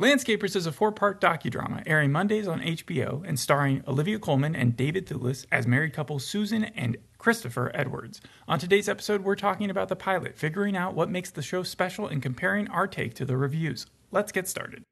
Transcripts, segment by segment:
Landscapers is a four part docudrama airing Mondays on HBO and starring Olivia Colman and David Thewlis as married couple Susan and Christopher Edwards. On today's episode, we're talking about the pilot, figuring out what makes the show special, and comparing our take to the reviews. Let's get started.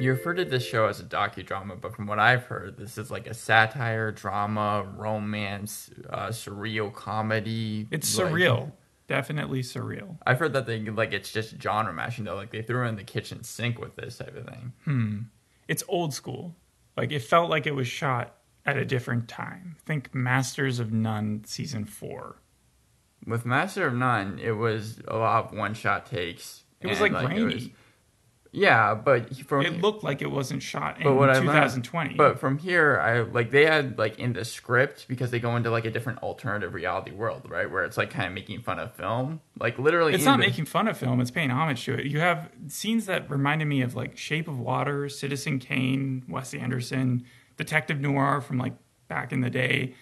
You refer to this show as a docudrama, but from what I've heard, this is like a satire, drama, romance, uh, surreal comedy. It's like- surreal. Definitely surreal. I've heard that they like it's just genre mashing though. Like they threw in the kitchen sink with this type of thing. Hmm. It's old school. Like it felt like it was shot at a different time. Think Masters of None season four. With Master of None, it was a lot of one shot takes. It was like, grainy. Yeah, but from It looked like it wasn't shot in but what I learned, 2020. but from here, I like they had like in the script because they go into like a different alternative reality world, right? Where it's like kind of making fun of film, like literally. it's not the- making fun of film. It's paying homage to it. You have scenes that reminded me of like Shape of Water, Citizen Kane, Wes Anderson, Detective Noir from like back in the day,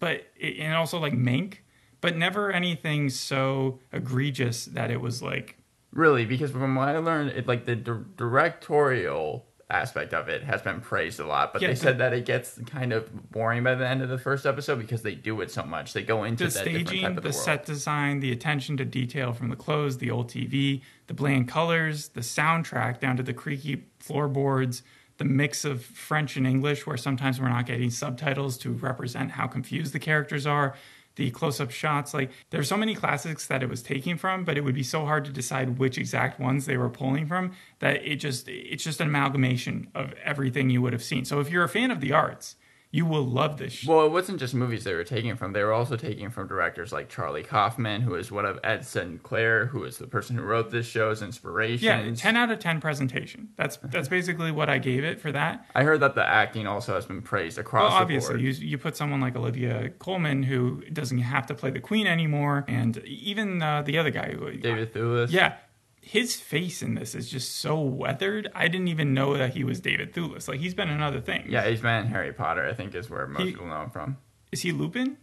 but and also like Mank, but never anything so egregious that it was like Really, because from what I learned, it like the di- directorial aspect of it has been praised a lot, but Yeah, they the- said that it gets kind of boring by the end of the first episode because they do it so much. They go into the staging, the the set design, the attention to detail from the clothes, the old TV, the bland colors, the soundtrack down to the creaky floorboards, the mix of French and English, where sometimes we're not getting subtitles to represent how confused the characters are. The close-up shots, like there's so many classics that it was taking from, but it would be so hard to decide which exact ones they were pulling from that it just it's just an amalgamation of everything you would have seen. So if you're a fan of the arts, you will love this. show. Well, it wasn't just movies they were taking from. They were also taking from directors like Charlie Kaufman, who is one of Ed Sinclair, who is the person who wrote this show's inspiration. Yeah, ten out of ten presentation. That's that's basically what I gave it for that. I heard that the acting also has been praised Well, across obviously, the board. you you put someone like Olivia Colman who doesn't have to play the queen anymore, and even uh, the other guy, who, David Thewlis. yeah, his face in this is just so weathered. I didn't even know that he was David Thewlis. Like he's been in other things. Yeah, he's been in Harry Potter, I think is where most He- people know him from. is he Lupin?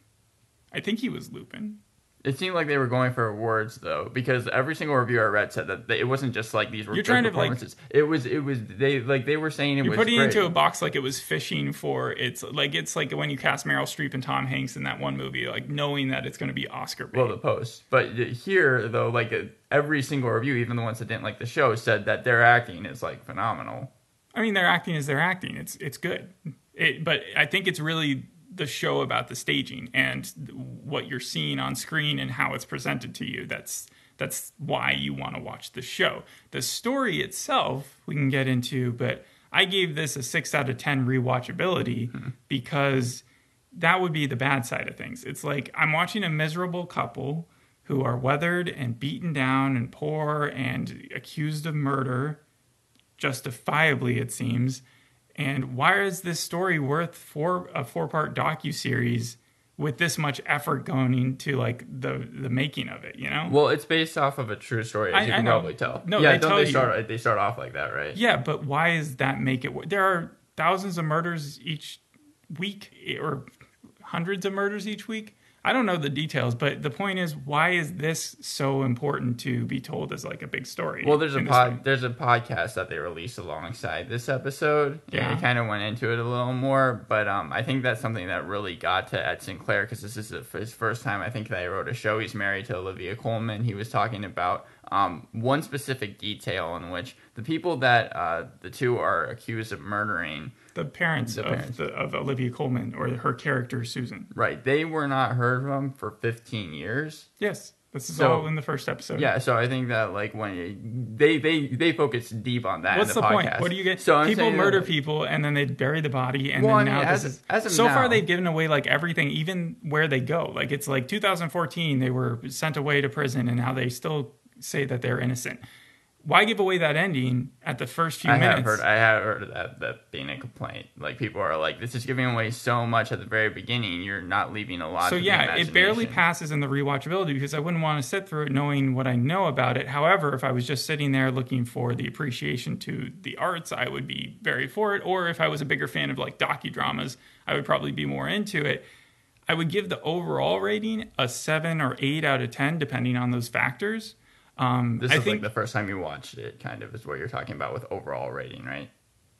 I think he was Lupin. It seemed like they were going for awards though, because every single review I read said that they, it wasn't just like these were You're trying to, like- performances. it was it was they like they were saying it You're was putting it great. into a box like it was fishing for it's like it's like when you cast Meryl Streep and Tom Hanks in that one movie, like knowing that it's going to be Oscar bait. well the post. But here though, like every single review, even the ones that didn't like the show, said that their acting is like phenomenal. I mean, their acting is their acting. It's it's good. It, but I think it's really the show about the staging and what you're seeing on screen and how it's presented to you. That's that's why you want to watch the show. The story itself we can get into, but I gave this a six out of ten rewatchability mm-hmm. because that would be the bad side of things. It's like I'm watching a miserable couple who are weathered and beaten down and poor and accused of murder justifiably it seems and why is this story worth four a four part docu series with this much effort going into like the the making of it you know Well, it's based off of a true story, as I- you can probably tell. No, yeah, they don't they you. start they start off like that, right? yeah but why does that make it there are thousands of murders each week or hundreds of murders each week i don't know the details but the point is why is this so important to be told as like a big story Well, there's a in this way? pod, there's a podcast that they released alongside this episode. Yeah. it kind of went into it a little more, but um, I think that's something that really got to Ed Sinclair because this is his first time I think that he wrote a show. He's married to Olivia Colman. He was talking about um, one specific detail in which the people that uh, the two are accused of murdering, the parents, The of. The, of olivia colman or her character susan right? They were not heard from for 15 years. Yes, this is So- all in the first episode. Yeah, so I think that like when they they they focus deep on that. What's in the, the, point? What do you get? So people that, murder people and then they bury the body and Well, then I mean, now as- this is as of so far they've given away like everything, even where they go. Like it's like 2014, they were sent away to prison and now they still say that they're innocent. Why give away that ending at the first few I minutes? have heard. I have heard of that that being a complaint. Like people are like, this is giving away so much at the very beginning. You're not leaving a lot. so yeah, it barely passes in the rewatchability because I wouldn't want to sit through it knowing what I know about it. However, if I was just sitting there looking for the appreciation to the arts, I would be very for it. Or if I was a bigger fan of like docudramas, I would probably be more into it. I would give the overall rating a seven or eight out of ten, depending on those factors. Um, This I is think like the first time you watched it, kind of, is what you're talking about with overall rating, right?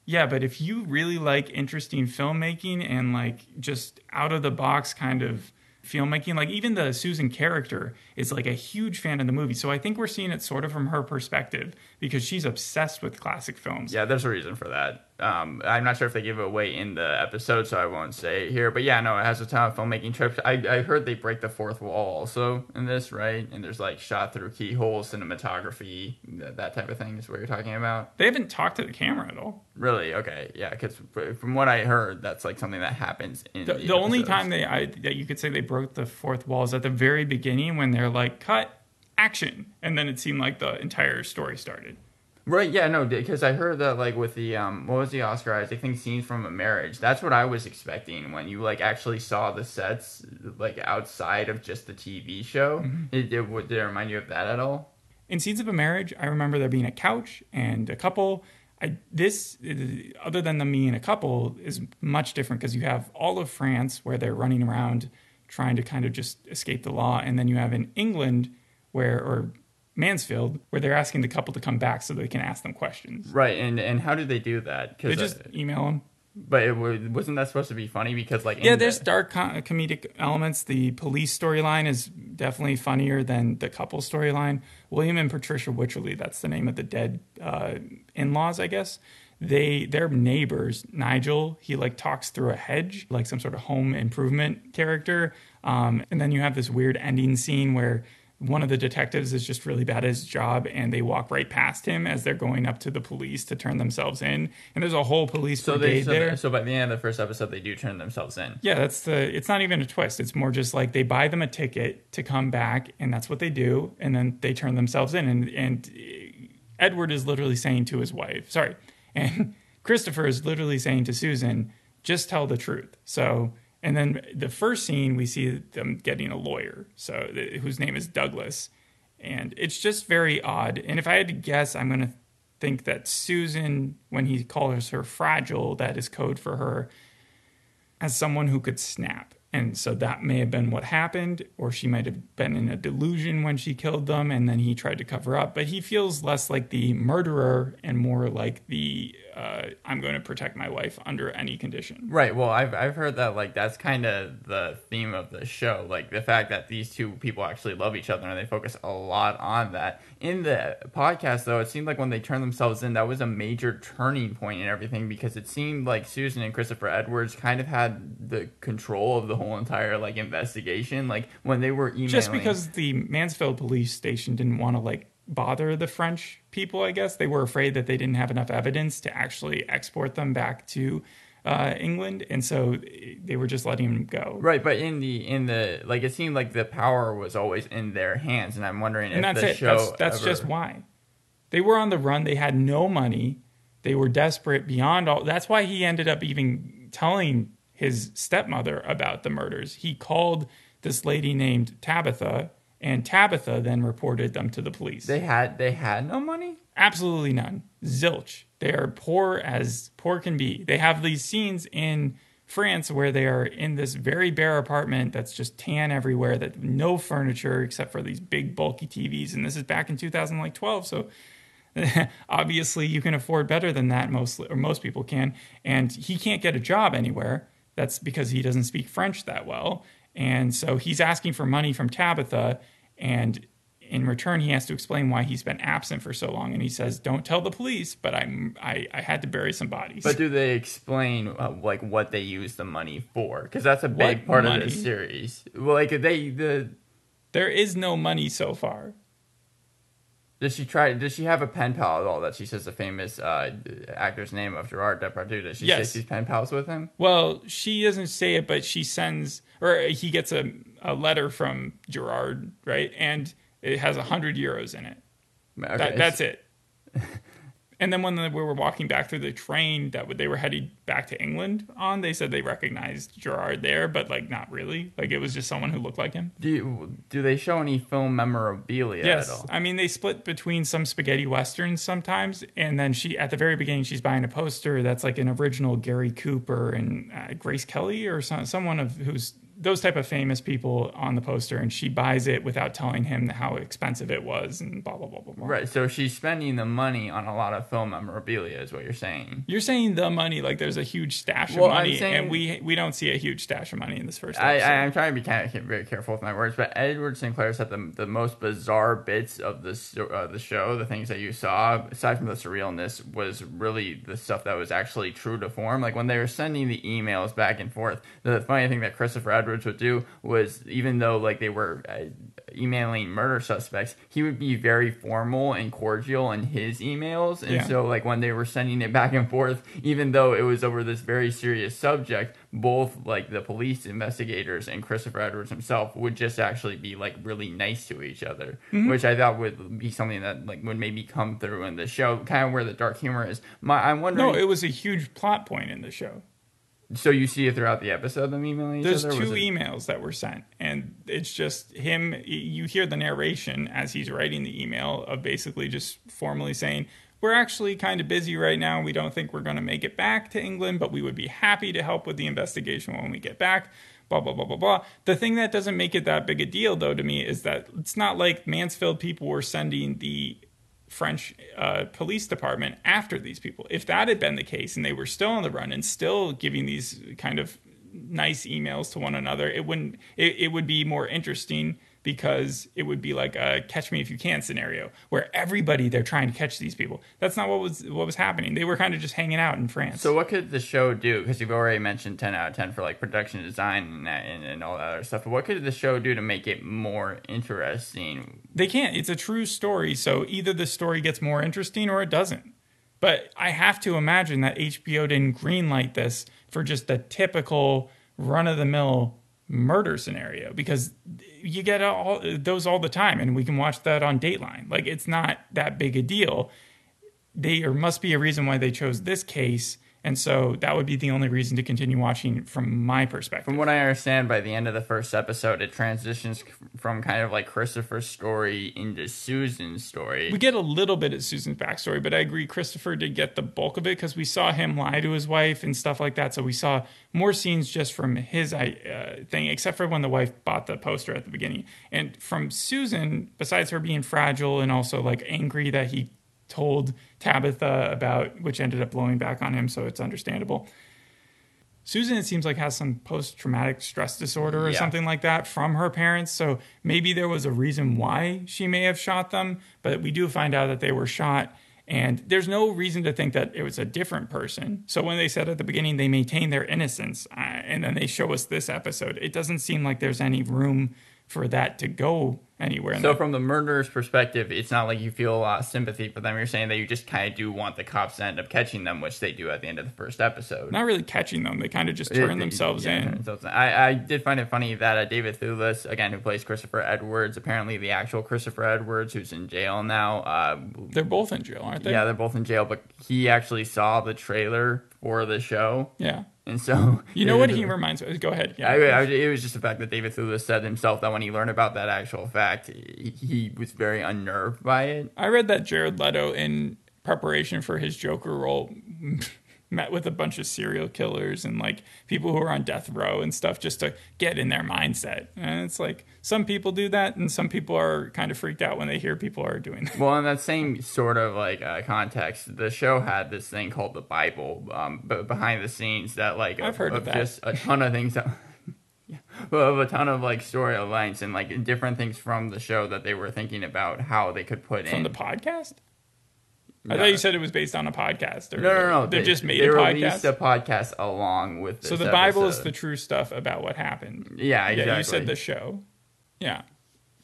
Yeah, but if you really like interesting filmmaking and like just out of the box kind of filmmaking, like even the Susan character is like a huge fan of the movie. So I think we're seeing it sort of from her perspective because she's obsessed with classic films. Yeah, there's a reason for that. Um, I'm not sure if they give it away in the episode, so I won't say it here. But yeah, no, it has a ton of filmmaking trips. I, I heard they break the fourth wall also in this, right? And there's like shot through keyhole cinematography, that, that type of thing is what you're talking about. They haven't talked to the camera at all. Really? Okay, yeah. Because from what I heard, that's like something that happens in The, the, the only time they I, that you could say they broke the fourth wall is at the very beginning when they're like cut action and then it seemed like the entire story started. Right, yeah, no, because I heard that like with the um, what was the Oscar I think scenes from a marriage. That's what I was expecting when you like actually saw the sets like outside of just the TV show. Mm-hmm. It, it would did it remind you of that at all? in Scenes of a Marriage, I remember there being a couch and a couple. I, this, other than them being a couple, is much different because you have all of France where they're running around trying to kind of just escape the law, and then you have in England where, or Mansfield, where they're asking the couple to come back so they can ask them questions. Right, and and how do they do that? They just email them. but it wa- wasn't that supposed to be funny? Because like Yeah, the- there's dark com- comedic elements. The police storyline is definitely funnier than the couple storyline. William and Patricia Wycherley, that's the name of the dead uh, in-laws, I guess. They they're neighbors. Nigel, he like talks through a hedge, like some sort of home improvement character. Um, and then you have this weird ending scene where one of the detectives is just really bad at his job and they walk right past him as they're going up to the police to turn themselves in. And there's a whole police so brigade they so, there. so by the end of the first episode they do turn themselves in. Yeah, that's the. It's not even a twist. It's more just like they buy them a ticket to come back, and that's what they do, and then they turn themselves in. And and eh, Edward is literally saying to his wife, sorry, and Christopher is literally saying to Susan, just tell the truth. So, and then the first scene we see them getting a lawyer, so whose name is Douglas, and it's just very odd. And if I had to guess, I'm gonna think that Susan, when he calls her fragile, that is code for her as someone who could snap. And so that may have been what happened, or she might have been in a delusion when she killed them and then he tried to cover up. But he feels less like the murderer and more like the uh, I'm going to protect my wife under any condition. Right. Well, I've I've heard that like that's kind of the theme of the show, like the fact that these two people actually love each other and they focus a lot on that. In the podcast, though, it seemed like when they turned themselves in, that was a major turning point in everything because it seemed like Susan and Christopher Edwards kind of had the control of the whole entire like investigation. Like when they were emailing, Just because the Mansfield police station didn't want to like bother the French people, I guess they were afraid that they didn't have enough evidence to actually export them back to uh, England, and so they were just letting them go. Right, but in the in the like, it seemed like the power was always in their hands, and I'm wondering and if that's the it. show That's, that's ever- just why they were on the run. They had no money. They were desperate beyond all. That's why he ended up even telling his stepmother about the murders. He called this lady named Tabitha, and Tabitha then reported them to the police. they had they had no money. Absolutely none. Zilch. They are poor as poor can be. They have these scenes in France where they are in this very bare apartment that's just tan everywhere, that no furniture except for these big bulky TVs. And this is back in 2012, so obviously you can afford better than that most or most people can. And he can't get a job anywhere. That's because he doesn't speak French that well. And so he's asking for money from Tabitha and in return he has to explain why he's been absent for so long and he says don't tell the police but i'm i, I had to bury some bodies But do they explain uh, like what they use the money for? Because that's a big What part money? of the series. Well, like they the there is no money so far does she try? Does she have a pen pal at all? That she says the famous uh, actor's name of Gerard Depardieu. Does she Yes. say she's pen pals with him? well she doesn't say it but she sends or he gets a, a letter from gerard right and it has a hundred euros in it Okay. that, that's it And then when we were walking back through the train that they were heading back to England on, they said they recognized Gerard there, but like not really. Like it was just someone who looked like him. Do you, do they show any film memorabilia Yes, at all? I mean they split between some spaghetti westerns sometimes, and then she at the very beginning she's buying a poster that's like an original Gary Cooper and uh, Grace Kelly or some, someone of who's those type of famous people on the poster, and she buys it without telling him how expensive it was and blah blah blah blah blah. Right, so she's spending the money on a lot of film memorabilia, is what you're saying. You're saying the money, like there's a huge stash Well, of money, saying- and we we don't see a huge stash of money in this first I, episode. I, I'm trying to be kind of very careful with my words, but Edward Sinclair said the, the most bizarre bits of the uh, the show, the things that you saw, aside from the surrealness, was really the stuff that was actually true to form. Like when they were sending the emails back and forth, the funny thing that Christopher Edwards would do was, even though like they were uh, emailing murder suspects, he would be very formal and cordial in his emails, and Yeah. so like when they were sending it back and forth, even though it was over this very serious subject, both like the police investigators and Christopher Edwards himself would just actually be like really nice to each other, Mm-hmm. which I thought would be something that like would maybe come through in the show, kind of where the dark humor is. My, I'm wondering. no, it was a huge plot point in the show. So you see it throughout the episode, them emailing each There's other. two it- emails that were sent, and it's just him. You hear the narration as he's writing the email of basically just formally saying, "We're actually kind of busy right now. We don't think we're going to make it back to England, but we would be happy to help with the investigation when we get back." Blah blah blah blah blah. The thing that doesn't make it that big a deal, though, to me, is that it's not like Mansfield people were sending the French uh, police department after these people. If that had been the case and they were still on the run and still giving these kind of nice emails to one another, it wouldn't. It, it would be more interesting because it would be like a catch me if you can scenario where everybody they're trying to catch these people. That's not what was what was happening. They were kind of just hanging out in France. So what could the show do? Because you've already mentioned ten out of ten for like production design and, that, and and all that other stuff. But what could the show do to make it more interesting? They can't. It's a true story, so either the story gets more interesting or it doesn't. But I have to imagine that HBO didn't greenlight this for just the typical run of the mill murder scenario because you get all those all the time and we can watch that on Dateline. Like it's not that big a deal. They or must be a reason why they chose this case and so that would be the only reason to continue watching from my perspective. From what I understand, by the end of the first episode, it transitions from kind of like Christopher's story into Susan's story. We get a little bit of Susan's backstory, but I agree Christopher did get the bulk of it because we saw him lie to his wife and stuff like that. So we saw more scenes just from his uh, thing, except for when the wife bought the poster at the beginning. And from Susan, besides her being fragile and also like angry that he told Tabitha about, which ended up blowing back on him, so it's understandable. Susan, it seems like, has some post traumatic stress disorder or Yeah. something like that from her parents. So maybe there was a reason why she may have shot them, but we do find out that they were shot. And there's no reason to think that it was a different person. So when they said at the beginning they maintain their innocence, uh, and then they show us this episode, it doesn't seem like there's any room for that to go anywhere. in So the- from the murderer's perspective, it's not like you feel a lot of sympathy for them. You're saying that you just kind of do want the cops to end up catching them, which they do at the end of the first episode. not really catching them, they kind of just turn It- themselves yeah, in. themselves. I, I did find it funny that uh, David Thewlis, again, who plays Christopher Edwards, apparently the actual Christopher Edwards, who's in jail now. Uh, They're both in jail, aren't they? yeah, they're both in jail, but he actually saw the trailer for the show, Yeah. and so You know what he reminds me? Go ahead. Yeah. I, I, it was just the fact that David Thewlis said himself that when he learned about that actual fact, he, he was very unnerved by it. I read that Jared Leto, in preparation for his Joker role, met with a bunch of serial killers and like people who are on death row and stuff just to get in their mindset. And it's like some people do that, and some people are kind of freaked out when they hear people are doing that. Well, in that same sort of like uh, context, the show had this thing called the Bible, um, but behind the scenes that like I've heard of that. just a ton of things. That, of a ton of like storylines and like different things from the show that they were thinking about how they could put From in the podcast? I No. thought you said it was based on a podcast. Or No, no, no. They, just made they a released podcast. a podcast along with. So the Bible is the true stuff about what happened. Yeah, exactly. Yeah, you said the show. Yeah.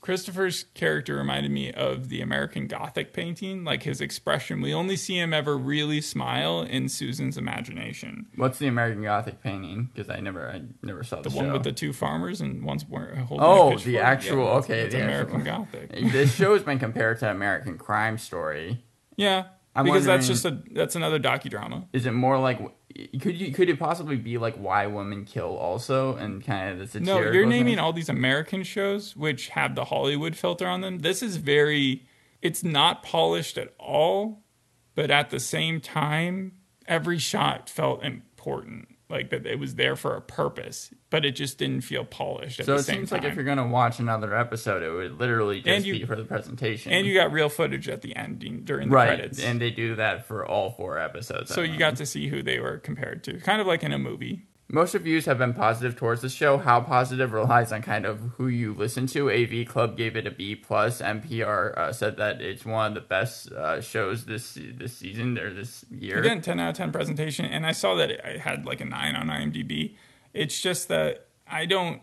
Christopher's character reminded me of the American Gothic painting, like his expression. We only see him ever really smile in Susan's imagination. What's the American Gothic painting? Because I never, I never saw the, The show. one with the two farmers and one's holding Oh, the actual- that's- okay, the American actual- Gothic. this show has been compared to American Crime Story. Yeah, I'm because that's just a that's another docudrama. Is it more like could you could it possibly be like why women kill also and kind of the No, you're naming thing? all these American shows which have the Hollywood filter on them. This is very it's not polished at all, but at the same time, every shot felt important. Like that it was there for a purpose, but it just didn't feel polished at So the it same seems time. like if you're gonna watch another episode, it would literally just you- be for the presentation. and you got real footage at the ending during the right, credits. and they do that for all four episodes. so you got to see who they were compared to. Kind of like in a movie. Most reviews have been positive towards the show. How positive relies on kind of who you listen to. AV Club gave it a B plus. NPR uh, said that it's one of the best uh, shows this this season or this year. Again, 10 out of 10 presentation. And I saw that it had like a 9 on IMDb. It's just that I don't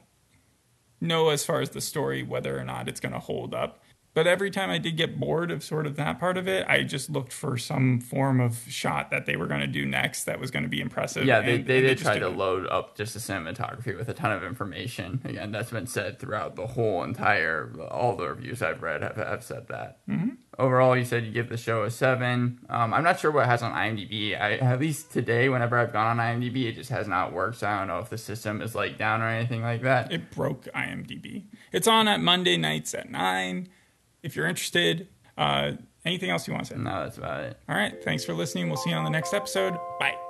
know as far as the story whether or not it's going to hold up. But every time I did get bored of sort of that part of it, I just looked for some form of shot that they were going to do next that was going to be impressive. Yeah, they, and- they and did just try to didn't. load up just the cinematography with a ton of information. Again, that's been said throughout the whole entire, all the reviews I've read have, have said that. Mm-hmm. Overall, you said you give the show a seven. Um, I'm not sure what it has on IMDb. I, at least today, whenever I've gone on IMDb, it just has not worked. So I don't know if the system is like down or anything like that. It broke IMDb. It's on at Monday nights at 9. If you're interested, uh, anything else you want to say? No, that's about it. All right. Thanks for listening. We'll see you on the next episode. Bye.